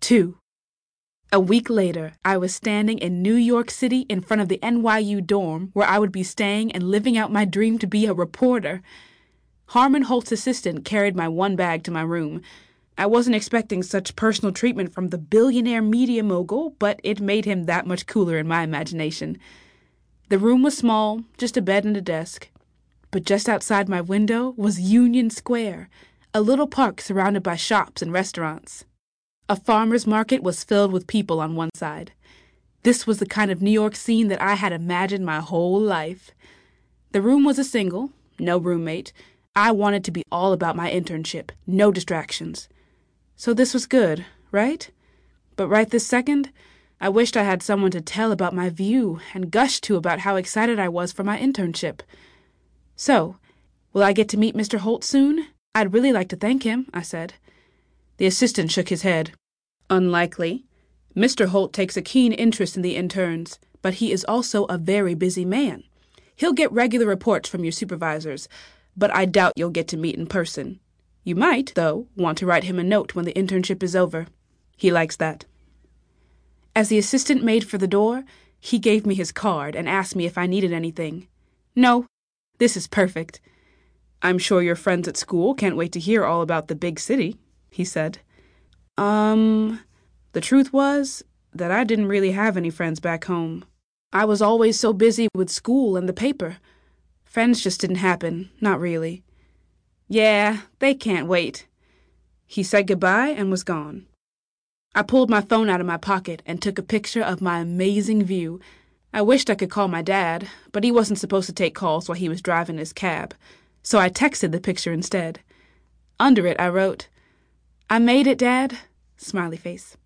2. A week later, I was standing in New York City in front of the NYU dorm where I would be staying and living out my dream to be a reporter. Harmon Holt's assistant carried my one bag to my room. I wasn't expecting such personal treatment from the billionaire media mogul, but it made him that much cooler in my imagination. The room was small, just a bed and a desk. But just outside my window was Union Square, a little park surrounded by shops and restaurants. A farmer's market was filled with people on one side. This was the kind of New York scene that I had imagined my whole life. The room was a single, no roommate. I wanted to be all about my internship, no distractions. So this was good, right? But right this second, I wished I had someone to tell about my view and gush to about how excited I was for my internship. So, will I get to meet Mr. Holt soon? I'd really like to thank him, I said. The assistant shook his head. Unlikely. Mr. Holt takes a keen interest in the interns, but he is also a very busy man. He'll get regular reports from your supervisors, but I doubt you'll get to meet in person. You might, though, want to write him a note when the internship is over. He likes that. As the assistant made for the door, he gave me his card and asked me if I needed anything. No, this is perfect. I'm sure your friends at school can't wait to hear all about the big city, he said. Um, the truth was that I didn't really have any friends back home. I was always so busy with school and the paper. Friends just didn't happen, not really. Yeah, they can't wait. He said goodbye and was gone. I pulled my phone out of my pocket and took a picture of my amazing view. I wished I could call my dad, but he wasn't supposed to take calls while he was driving his cab, so I texted the picture instead. Under it, I wrote, I made it, Dad. Smiley face.